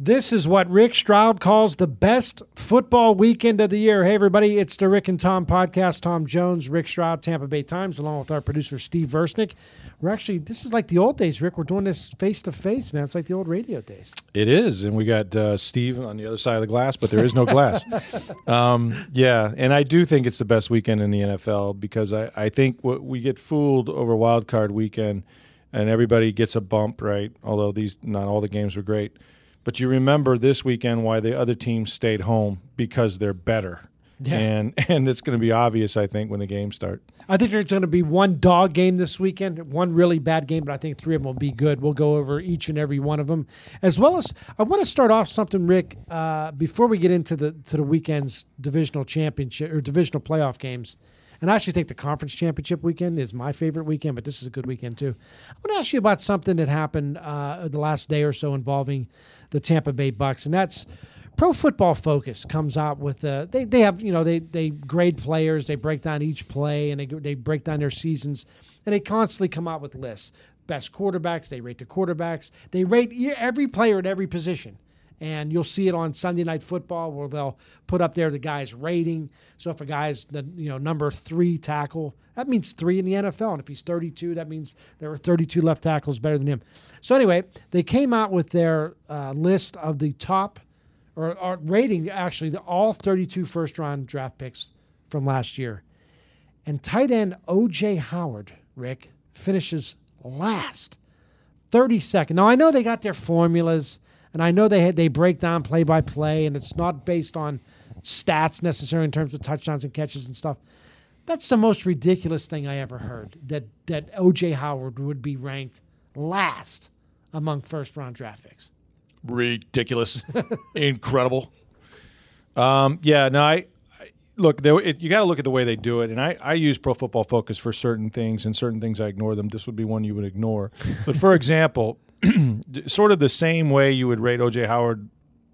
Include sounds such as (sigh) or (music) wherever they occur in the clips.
This is what Rick Stroud calls the best football weekend of the year. Hey, everybody, it's the Rick and Tom podcast. Tom Jones, Rick Stroud, Tampa Bay Times, along with our producer, Steve Versnick. We're actually, this is like the old days, Rick. We're doing this face to face, man. It's like the old radio days. It is, and we got uh, Steve on the other side of the glass, but there is no glass. (laughs) um, yeah, and I do think it's the best weekend in the NFL because I, I think what we get fooled over Wild Card weekend, and everybody gets a bump, right? Although these not all the games were great, but you remember this weekend why the other teams stayed home because they're better. Yeah. And (laughs) and it's going to be obvious, I think, when the games start. I think there's going to be one dog game this weekend, one really bad game, but I think three of them will be good. We'll go over each and every one of them, as well as I want to start off something, Rick, uh, before we get into the to the weekend's divisional championship or divisional playoff games. And I actually think the conference championship weekend is my favorite weekend, but this is a good weekend too. I want to ask you about something that happened uh, the last day or so involving the Tampa Bay Bucks, and that's Pro Football Focus comes out with uh, they they have you know they they grade players, they break down each play, and they they break down their seasons, and they constantly come out with lists. Best quarterbacks, they rate the quarterbacks, they rate every player at every position. And you'll see it on Sunday Night Football where they'll put up there the guy's rating. So if a guy's the you know number three tackle, that means three in the NFL. And if he's 32, that means there are 32 left tackles better than him. So anyway, they came out with their uh, list of the top or, or rating actually the all 32 first round draft picks from last year. And tight end OJ Howard, Rick, finishes last. 32nd. Now I know they got their formulas and I know they had they break down play by play and it's not based on stats necessarily in terms of touchdowns and catches and stuff. That's the most ridiculous thing I ever heard that that OJ Howard would be ranked last among first round draft picks. ridiculous, (laughs) incredible. Um, yeah, no, I, look. There, it, you got to look at the way they do it, and I, I use Pro Football Focus for certain things, and certain things I ignore them. This would be one you would ignore. But for (laughs) example, (clears throat) sort of the same way you would rate OJ Howard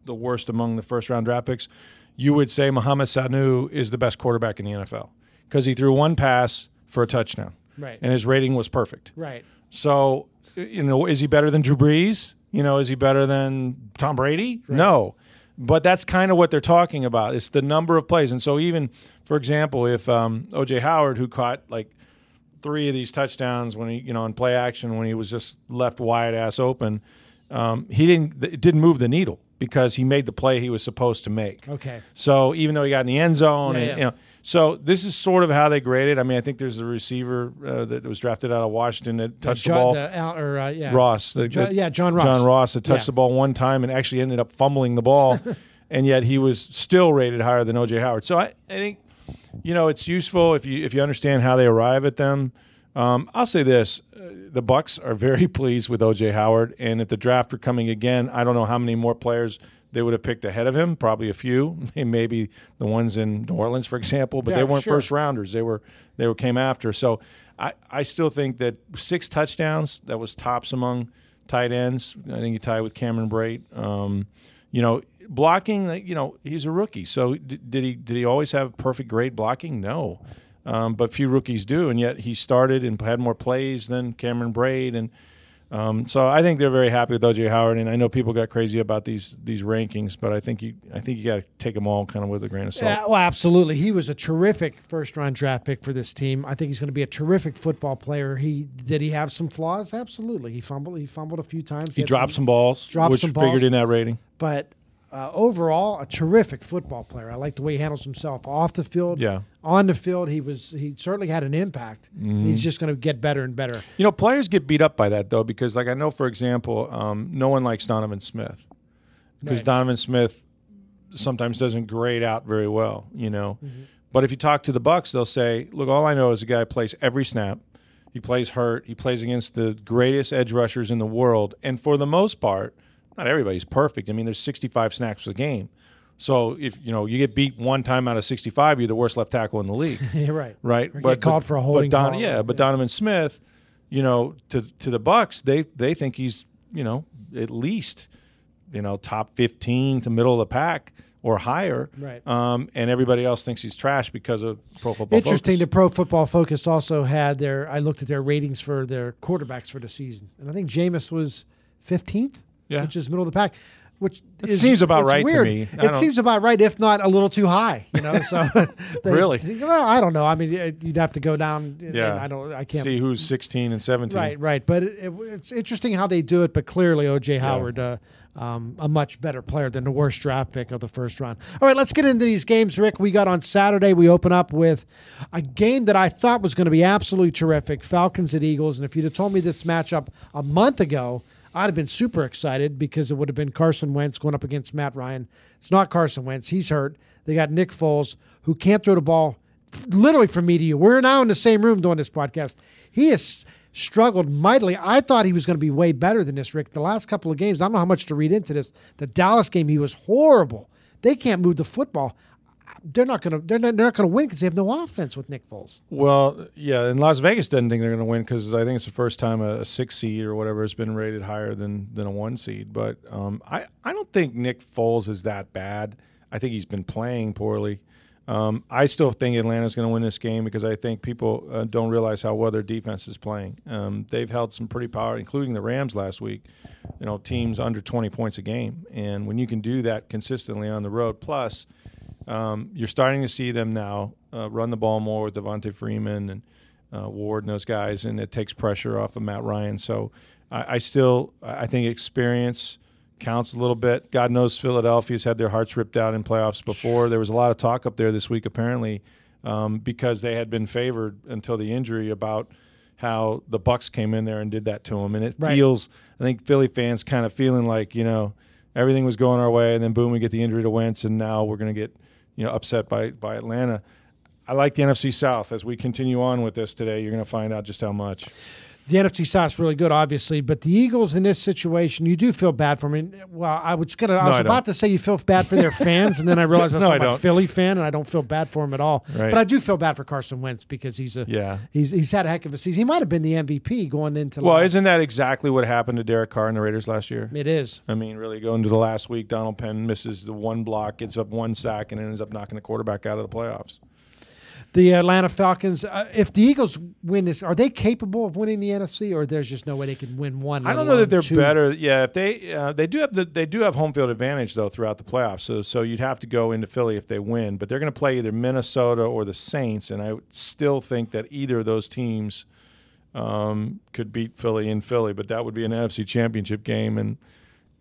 the worst among the first round draft picks, you would say Mohamed Sanu is the best quarterback in the NFL because he threw one pass for a touchdown, Right. and his rating was perfect. Right. So, you know, is he better than Drew Brees? You know, is he better than Tom Brady? No. But that's kind of what they're talking about. It's the number of plays. And so, even, for example, if um, OJ Howard, who caught like three of these touchdowns when he, you know, in play action when he was just left wide ass open, um, he didn't, it didn't move the needle because he made the play he was supposed to make. Okay. So even though he got in the end zone, Yeah, and yeah. you know, so this is sort of how they graded. I mean, I think there's a receiver uh, that was drafted out of Washington that touched the John- ball. the or, uh, yeah. Ross, the, Jo- the- yeah, John Ross. John Ross that touched the ball one time and actually ended up fumbling the ball, (laughs) and yet he was still rated higher than OJ Howard. So I, I think, you know, it's useful if you if you understand how they arrive at them. Um, I'll say this: uh, the Bucks are very (laughs) pleased with OJ Howard, and if the draft were coming again, I don't know how many more players they would have picked ahead of him. Probably a few, (laughs) maybe the ones in New Orleans, for example. But Yeah, they weren't sure. first rounders; they were they were came after. So I, I still think that six touchdowns that was tops among tight ends. I think he tied with Cameron Brate. Um, you know, blocking. You know, he's a rookie. So did he did he always have perfect grade blocking? No, um, but few rookies do, and yet he started and had more plays than Cameron Brate and. Um, so I think they're very happy with OJ Howard, and I know people got crazy about these these rankings, but I think you I think you got to take them all kind of with a grain of salt. Yeah, well, absolutely. He was a terrific first round draft pick for this team. I think he's going to be a terrific football player. He did he have some flaws? Absolutely. He fumbled. He fumbled a few times. He had dropped some balls, dropped which some balls. figured in that rating. but uh, overall, a terrific football player. I like the way he handles himself off the field. Yeah. On the field, he was he certainly had an impact. Mm-hmm. He's just going to get better and better. You know, players get beat up by that though, because like I know, for example, um, no one likes Donovan Smith because Right. Donovan Smith sometimes doesn't grade out very well. You know, Mm-hmm. but if you talk to the Bucks, they'll say, "Look, all I know is a guy plays every snap. He plays hurt. He plays against the greatest edge rushers in the world, and for the most part, not everybody's perfect. I mean, there's 65 snaps a game. So if you know you get beat one time out of 65, you're the worst left tackle in the league. (laughs) yeah, right. Right. Or get called for a holding but Don, call. Yeah, but Donovan Smith, you know, to to the Bucks, they they think he's you know at least you know top 15 to middle of the pack or higher. Right. Um, and everybody else thinks he's trash because of Pro Football. Interesting. The Pro Football Focus also had their. I looked at their ratings for their quarterbacks for the season, and I think Jameis was 15th, Yeah. which is middle of the pack. Which is- seems about right to weird. me. I It don't- seems about right, if not a little too high. You know, so (laughs) (laughs) they- Really? Well, I don't know. I mean, you'd have to go down. Yeah. I don't. I can't see who's 16 and 17. Right, right. But it, it, it's interesting how they do it. But clearly, OJ Howard, uh, um, a much better player than the worst draft pick of the first round. All right, let's get into these games, Rick. We got on Saturday. We open up with a game that I thought was going to be absolutely terrific: Falcons at Eagles. And if you'd have told me this matchup a month ago, I'd have been super excited because it would have been Carson Wentz going up against Matt Ryan. It's not Carson Wentz; he's hurt. They got Nick Foles, who can't throw the ball literally from me to you. We're now in the same room doing this podcast. He has struggled mightily. I thought he was going to be way better than this, Rick. The last couple of games, I don't know how much to read into this. The Dallas game, he was horrible. They can't move the football. They're not going to. They're not, they're not going to win because they have no offense with Nick Foles. Well, yeah, and Las Vegas doesn't think they're going to win because I think it's the first time a, a six seed or whatever has been rated higher than than a one seed. But um, I I don't think Nick Foles is that bad. I think he's been playing poorly. Um, I still think Atlanta's going to win this game because I think people uh, don't realize how well their defense is playing. Um, they've held some pretty power, including the Rams last week. You know, teams under 20 points a game, and when you can do that consistently on the road, plus um, you're starting to see them now uh, run the ball more with Devonta Freeman and uh, Ward and those guys, and it takes pressure off of Matt Ryan. So I, I still I think experience counts a little bit. God knows Philadelphia's had their hearts ripped out in playoffs before. There was a lot of talk up there this week apparently um, because they had been favored until the injury about how the Bucks came in there and did that to them, and it Right. feels I think Philly fans kind of feeling like you know everything was going our way, and then boom, we get the injury to Wentz, and now we're going to get you know upset by by Atlanta. I like the NFC South. As we continue on with this today, you're going to find out just how much. The NFC South's really good, obviously, but the Eagles in this situation, you do feel bad for them. Well, I was gonna, I No, was I about to say you feel bad for their fans, and then I realized I was (laughs) No, talking I about don't. Philly fan, and I don't feel bad for him at all. Right. But I do feel bad for Carson Wentz because he's a Yeah. he's he's had a heck of a season. He might have been the MVP going into. Well, last- isn't that exactly what happened to Derek Carr and the Raiders last year? it is. I mean, really going to the last week, Donald Penn misses the one block, gets up one sack, and ends up knocking the quarterback out of the playoffs. The Atlanta Falcons. Uh, if the Eagles win this, are they capable of winning the NFC, or there's just no way they can win one? I don't know that they're two? better. Yeah, if they uh, they do have the they do have home field advantage though throughout the playoffs. So so you'd have to go into Philly if they win, but they're going to play either Minnesota or the Saints, and I still think that either of those teams um, could beat Philly in Philly. But that would be an NFC Championship game, and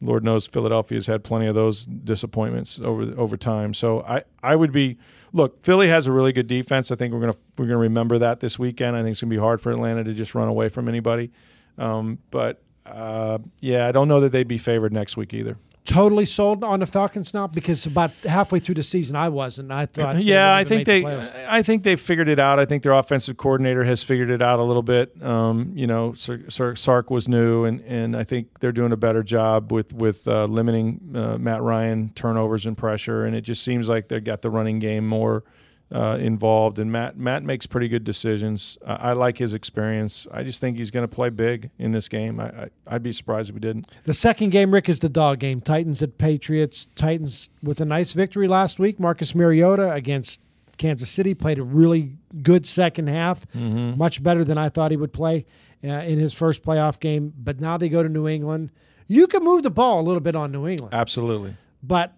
Lord knows Philadelphia's had plenty of those disappointments over over time. So I I would be look. Philly has a really good defense. I think we're gonna we're gonna remember that this weekend. I think it's gonna be hard for Atlanta to just run away from anybody. Um, but uh, yeah, I don't know that they'd be favored next week either. Totally sold on the Falcons now because about halfway through the season I wasn't. I thought. yeah, I think they, the. I think they figured it out. I think their offensive coordinator has figured it out a little bit. Um, you know, Sar- Sar- Sark was new, and, and I think they're doing a better job with with uh, limiting uh, Matt Ryan turnovers and pressure. And it just seems like they've got the running game more uh, involved. And Matt Matt makes pretty good decisions. I, I like his experience. I just think he's going to play big in this game. I, I I'd be surprised if he didn't. The second game, Rick, is the dog game. Titans at Patriots. Titans with a nice victory last week. Marcus Mariota against Kansas City played a really good second half, Mm-hmm. much better than I thought he would play uh, in his first playoff game. But now they go to New England. You can move the ball a little bit on New England, Absolutely. but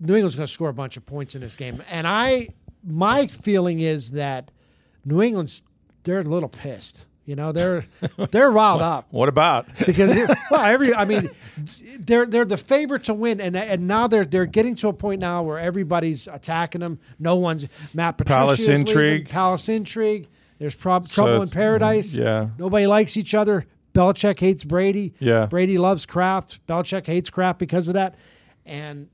New England's going to score a bunch of points in this game. And I, my feeling is that New England's they're a little pissed. You know, they're (laughs) they're riled up What about? because (laughs) well, every I mean, they're they're the favorite to win, and and now they're they're getting to a point now where everybody's attacking them. No one's Matt Patricia. Palace is leaving, intrigue. Palace intrigue. There's prob- trouble in paradise. yeah. nobody likes each other. Belichick hates Brady. Yeah. Brady loves Kraft. Belichick hates Kraft because of that, and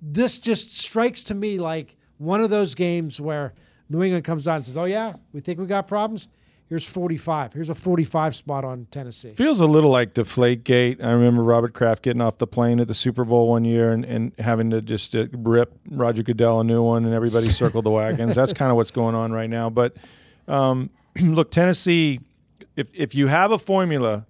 this just strikes to me like one of those games where New England comes out and says, "Oh yeah, we think we got problems. Here's 45. Here's a 45 spot on Tennessee. Feels a little like Deflate Gate. I remember Robert Kraft getting off the plane at the Super Bowl one year and, and having to just uh, rip Roger Goodell a new one, and everybody circled the wagons. That's kind of what's going on right now. But um, (clears throat) look, Tennessee, if if you have a formula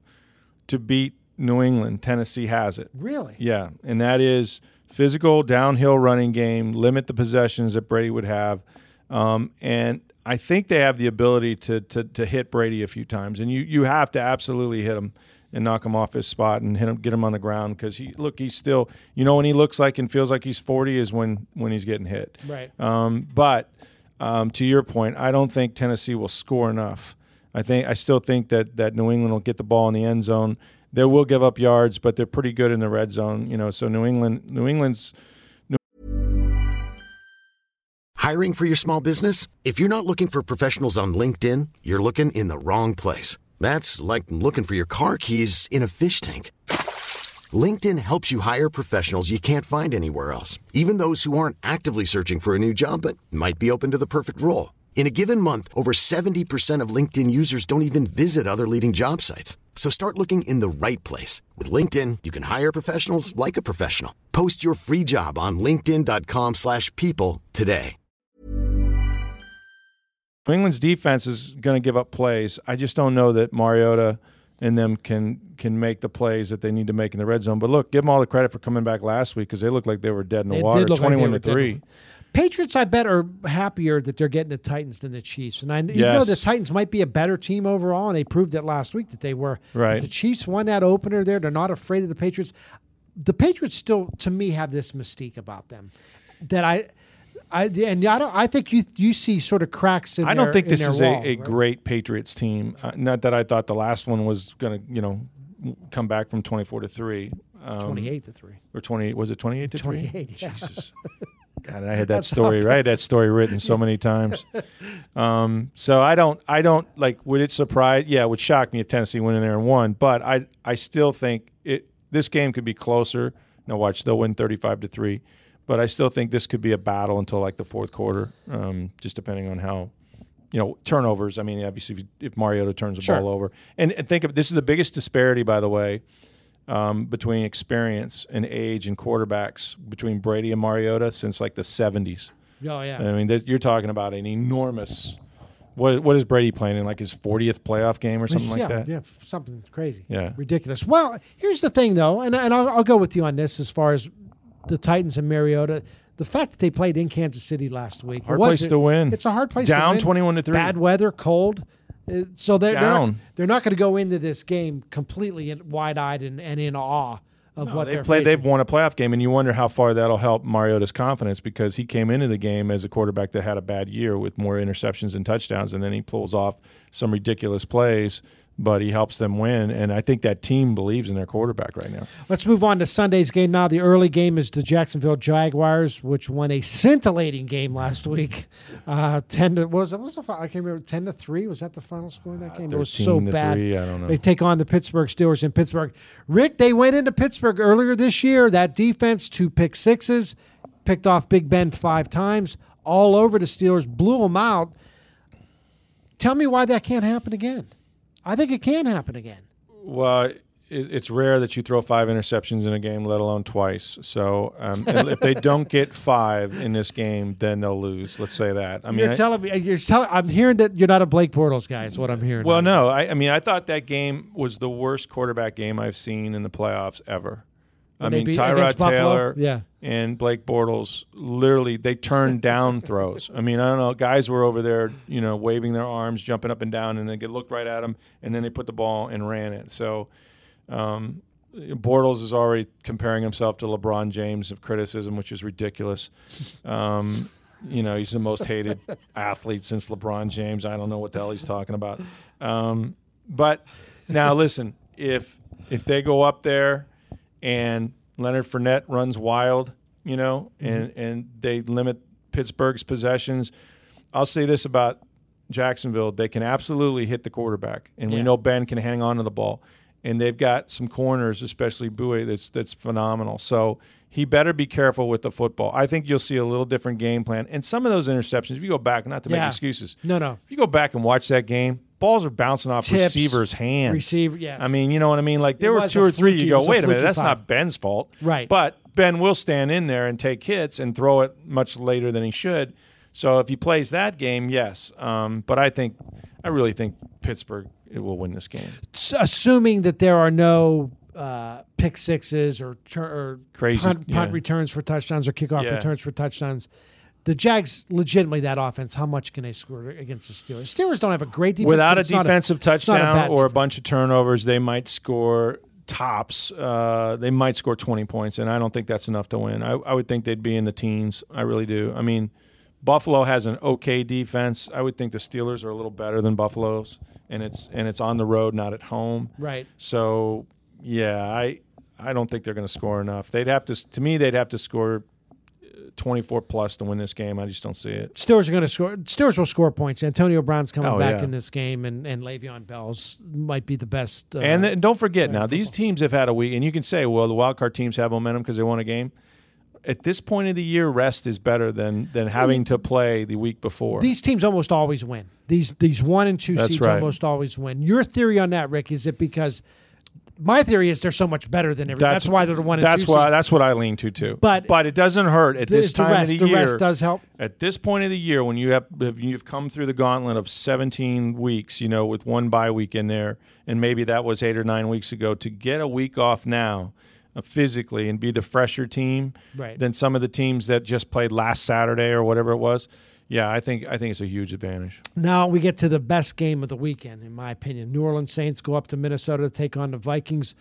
to beat New England, Tennessee has it. Really? Yeah, and that is physical downhill running game, limit the possessions that Brady would have, um, and I think they have the ability to, to to hit Brady a few times, and you you have to absolutely hit him and knock him off his spot and hit him, get him on the ground because he look he's still you know when he looks like and feels like he's forty is when when he's getting hit. Right. Um, but um, to your point, I don't think Tennessee will score enough. I think I still think that that New England will get the ball in the end zone. They will give up yards, but they're pretty good in the red zone. You know, so New England New England's Hiring for your small business? If you're not looking for professionals on LinkedIn, you're looking in the wrong place. That's like looking for your car keys in a fish tank. LinkedIn helps you hire professionals you can't find anywhere else, even those who aren't actively searching for a new job but might be open to the perfect role. In a given month, over 70% of LinkedIn users don't even visit other leading job sites. So start looking in the right place. With LinkedIn, you can hire professionals like a professional. Post your free job on linkedin.com slash people today. New England's defense is going to give up plays. I just don't know that Mariota and them can can make the plays that they need to make in the red zone. But look, give them all the credit for coming back last week because they looked like they were dead in the They water, did look like twenty-one to three. Patriots, I bet, are happier that they're getting the Titans than the Chiefs. And I, even though the Titans might be a better team overall, and they proved it last week that they were. Right. The Chiefs won that opener there. They're not afraid of the Patriots. The Patriots still, to me, have this mystique about them that I. I and I don't. I think you you see sort of cracks in. I don't their- think this is wall, a, a right? great Patriots team. Uh, not that I thought the last one was going to, you know, come back from twenty-four to three. Um, twenty-eight to three. or twenty was it twenty-eight to three? 28, yeah. Jesus. (laughs) God, I had that (laughs) story, right? That story written so many times. (laughs) Um, so I don't, I don't like. Would it surprise? Yeah, it would shock me if Tennessee went in there and won. But I, I still think it. This game could be closer. Now watch, they'll win thirty-five to three. But I still think this could be a battle until like the fourth quarter, um, just depending on how, you know, turnovers. I mean, obviously, if, if Mariota turns the Sure. ball over, and, and think of this is the biggest disparity, by the way, um, between experience and age and quarterbacks between Brady and Mariota since like the 70s. Oh yeah. I mean, you're talking about an enormous. What what is Brady playing in like his 40th playoff game or something like that? Yeah, something crazy. Yeah. ridiculous. Well, here's the thing, though, and and I'll, I'll go with you on this as far as the Titans and Mariota. The fact that they played in Kansas City last week, Hard it was- place to win. It's a hard place Down to win. 21 to three. Bad weather, cold. Uh, So they're they're not, they're not going to go into this game completely wide eyed and, and in awe of what they've played. They've won a playoff game, and you wonder how far that'll help Mariota's confidence because he came into the game as a quarterback that had a bad year with more interceptions and touchdowns, and then he pulls off some ridiculous plays, but he helps them win. And I think that team believes in their quarterback right now. Let's move on to Sunday's game now. The early game is the Jacksonville Jaguars, which won a scintillating game last week. Uh, ten to was it? What was the fi- I can't remember. Ten to three was that the final score in that game? It was so bad. three, I don't know. They take on the Pittsburgh Steelers in Pittsburgh. Rick, they went into Pittsburgh earlier this year. That defense, two pick sixes, picked off Big Ben five times, all over the Steelers, blew them out. Tell me why that can't happen again. I think it can happen again. Well, it, it's rare that you throw five interceptions in a game, let alone twice. So um, if they don't (laughs) get five in this game, then they'll lose. Let's say that. I mean, you're I- telling me you're telling. I'm hearing that you're not a Blake Bortles guy. Is what I'm hearing. well, no, I, I mean, I thought that game was the worst quarterback game I've seen in the playoffs ever. I mean, Tyrod? Taylor Yeah. and Blake Bortles literally they turned (laughs) down throws. I mean, I don't know, guys were over there, you know, waving their arms, jumping up and down, and they get looked right at them, and then they put the ball and ran it. So, um, Bortles is already comparing himself to LeBron James of criticism, which is ridiculous. Um, you know, he's the most hated (laughs) athlete since LeBron James. I don't know what the hell he's talking about. Um, but now listen, if if they go up there and Leonard Fournette runs wild, you know, mm-hmm. and and they limit Pittsburgh's possessions, I'll say this about Jacksonville: they can absolutely hit the quarterback, and we know Ben can hang on to the ball, and they've got some corners, especially Bouye, that's that's phenomenal. So he better be careful with the football. I think you'll see a little different game plan, and some of those interceptions. If you go back, not to make excuses, No, no. if you go back and watch that game, balls are bouncing off Tips, receivers' hands. receiver- yes. I mean, you know what I mean. Like there It were two or three. fluky- You go, was a wait a minute, that's five." not Ben's fault, Right. But Ben will stand in there and take hits and throw it much later than he should. So if he plays that game, yes. Um, but I think, I really think Pittsburgh it will win this game. Assuming that there are no uh, pick sixes or, or Crazy, punt, punt yeah. returns for touchdowns or kickoff Yeah. returns for touchdowns. The Jags, legitimately, that offense, how much can they score against the Steelers? Steelers don't have a great defense. Without a defensive a touchdown bad or a bunch of turnovers, they might score tops. Uh, they might score 20 points, and I don't think that's enough to win. I, I would think they'd be in the teens. I really do. I mean, Buffalo has an okay defense. I would think the Steelers are a little better than Buffalo's, and it's and it's on the road, not at home. Right. So yeah, I I don't think they're going to score enough. They'd have to to me they'd have to score 24 plus to win this game. I just don't see it. Steelers are going to score. Steelers will score points. Antonio Brown's coming Oh, back yeah. in this game, and, and Le'Veon Bell's might be the best. Uh, And then don't forget now, these teams have had a week, and you can say, well, the wild card teams have momentum because they won a game. At this point of the year, rest is better than than having to play the week before. These teams almost always win. These these one and two That's seeds right. almost always win. Your theory on that, Rick, is it because my theory is they're so much better than everyone. That's, why they're the one That's why. seed. That's what I lean to too. But- but it doesn't hurt at this time rest. of the, The year. rest does help. At this point of the year, when you have you've come through the gauntlet of 17 weeks, you know, with one bye week in there, and maybe that was eight or nine weeks ago, to get a week off now. uh, Physically and be the fresher team Right. than some of the teams that just played last Saturday or whatever it was. Yeah, I think I think it's a huge advantage. Now we get to the best game of the weekend, in my opinion. New Orleans Saints go up to Minnesota to take on the Vikings.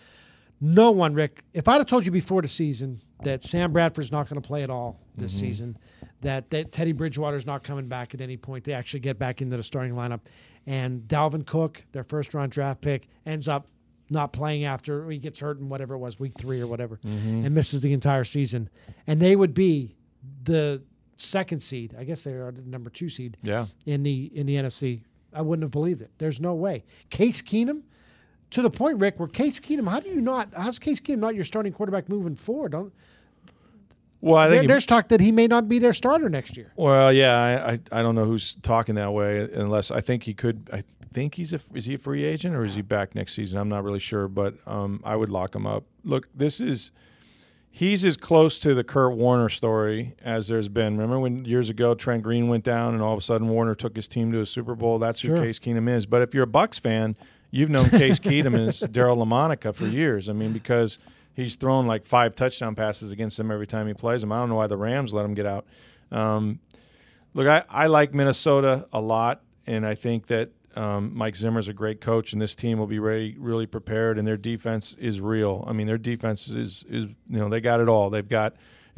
No one, Rick. If I'd have told you before the season that Sam Bradford's not going to play at all this Mm-hmm. season, that, that Teddy Bridgewater's not coming back at any point, they actually get back into the starting lineup, and Dalvin Cook, their first round draft pick, ends up not playing after he gets hurt in whatever it was, week three or whatever, Mm-hmm. and misses the entire season, and they would be the second seed. I guess they are the number two seed Yeah. in the in the NFC. I wouldn't have believed it. There's no way. Case Keenum, to the point, Rick, where Case Keenum, how do you not? How's Case Keenum not your starting quarterback moving forward? Don't, Well, I there, think he- there's talk that he may not be their starter next year. Well, yeah, I, I I don't know who's talking that way unless I think he could. I think he's a is he a free agent or is he back next season? I'm not really sure, but um, I would lock him up. Look, this is he's as close to the Kurt Warner story as there's been. Remember when years ago Trent Green went down and all of a sudden Warner took his team to a Super Bowl? That's who Sure. Case Keenum is. But if you're a Bucks fan, you've known Case Keenum (laughs) as Daryle Lamonica for years. I mean, because he's thrown like five touchdown passes against them every time he plays them. I don't know why the Rams let him get out. Um, look, I, I like Minnesota a lot, and I think that um, Mike Zimmer's a great coach, and this team will be ready, really prepared, and their defense is real. I mean, their defense is is you know they got it all. They've got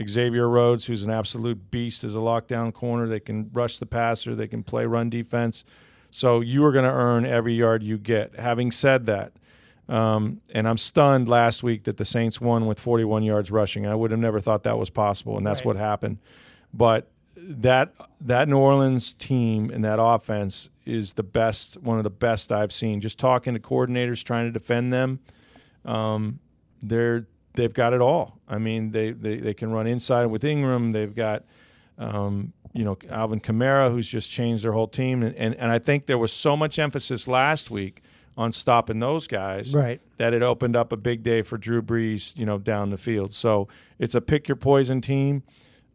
Xavier Rhodes, who's an absolute beast as a lockdown corner. They can rush the passer, they can play run defense. So you are going to earn every yard you get. Having said that, um, and I'm stunned last week that the Saints won with 41 yards rushing. I would have never thought that was possible, and that's Right. what happened. But that that New Orleans team and that offense is the best, one of the best I've seen. Just talking to coordinators trying to defend them, um, they're they've got it all. I mean, they, they they can run inside with Ingram. They've got um, you know Alvin Kamara, who's just changed their whole team, and, and and I think there was so much emphasis last week on stopping those guys, Right. That it opened up a big day for Drew Brees, you know, down the field. So it's a pick your poison team.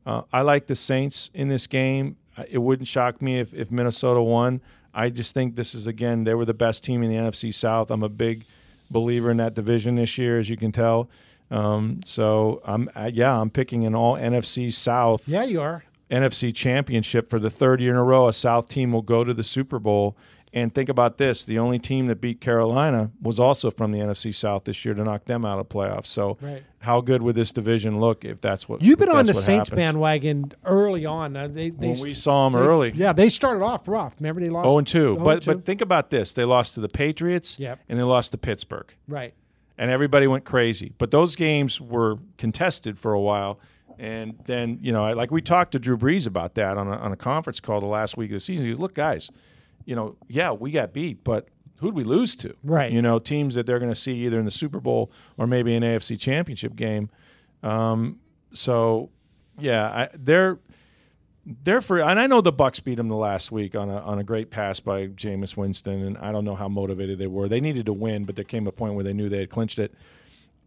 Uh, I like the Saints in this game. It wouldn't shock me if, if Minnesota won. I just think this is again they were the best team in the NFC South. I'm a big believer in that division this year, as you can tell. Um, so I'm uh, yeah, I'm picking an all NFC South Yeah, you are. NFC championship for the third year in a row. A South team will go to the Super Bowl. And think about this: the only team that beat Carolina was also from the NFC South this year to knock them out of playoffs. So, Right. how good would this division look if that's what You've been on the Saints happens? bandwagon early on. Uh, they, they When we saw them they- early, Yeah, they started off rough. Remember they lost. zero and two. 0 But and 2? but think about this: they lost to the Patriots, Yep. and they lost to Pittsburgh. right. and everybody went crazy. But those games were contested for a while. And then, you know, like we talked to Drew Brees about that on a, on a conference call the last week of the season. He goes, look, guys, you know, yeah, we got beat, but who'd we lose to? Right. You know, teams that they're going to see either in the Super Bowl or maybe an AFC championship game. Um, so, yeah, I, they're they're for, and I know the Bucks beat them the last week on a on a great pass by Jameis Winston, and I don't know how motivated they were. They needed to win, but there came a point where they knew they had clinched it.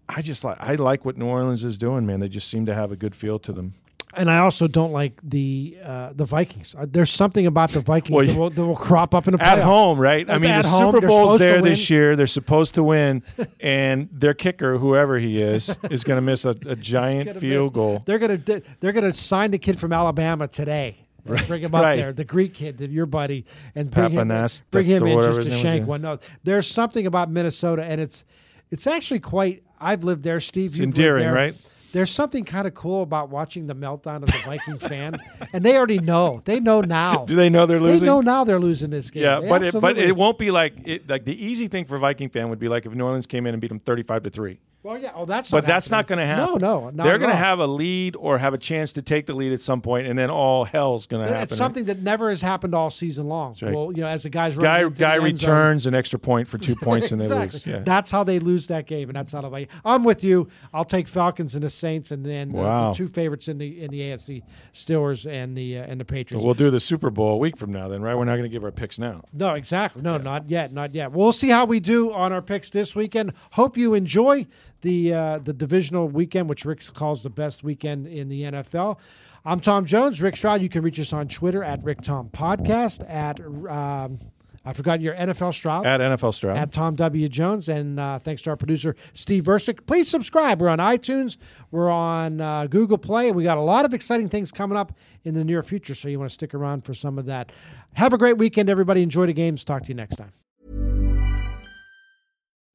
I just like I like what New Orleans is doing, man. They just seem to have a good feel to them. And I also don't like the uh, the Vikings. Uh, there's something about the Vikings Well, that, will, that will crop up in a At home, right? I mean, the home, Super Bowl's there this year. They're supposed to win, (laughs) and their kicker, whoever he is, is going to miss a, a (laughs) giant field miss- goal. They're gonna they're gonna sign the kid from Alabama today. (laughs) and Bring him up right. there, the Greek kid, your buddy, and bring him, bring him in just to shank one. No, there's something about Minnesota, and it's it's actually quite. I've lived there, Steve. you've lived endearing, there. right? There's something kind of cool about watching the meltdown of the Viking fan, and they already know. They know now. Do they know they're losing? They know now they're losing this game. Yeah, They but it, but it won't be like it, like the easy thing for Viking fan would be like if New Orleans came in and beat them thirty five to three. Well, yeah. Oh, that's. But that's not going to happen. No, no, not They're going to have a lead or have a chance to take the lead at some point, and then all hell's going to happen. It's something that never has happened all season long. right. Well, you know, as the guys guy the guy end zone- returns an extra point for two (laughs) points and they exactly. lose. Yeah. That's how they lose that game, and that's how they. I'm with you. I'll take Falcons and the Saints, and then Wow. the two favorites in the in the AFC, Steelers and the uh, and the Patriots. we'll do the Super Bowl a week from now, then, right? We're not going to give our picks now. No, exactly. No, not yet, not yet. We'll see how we do on our picks this weekend. Hope you enjoy the uh, the divisional weekend, which Rick calls the best weekend in the NFL. I'm Tom Jones, Rick Stroud. You can reach us on Twitter at Rick Tom Podcast at um, I forgot your NFL Stroud At NFL Stroud. at Tom W. Jones. And uh, thanks to our producer, Steve Versick. Please subscribe. We're on iTunes, we're on uh, Google Play, and we got a lot of exciting things coming up in the near future. So you want to stick around for some of that. Have a great weekend, everybody. Enjoy the games. Talk to you next time.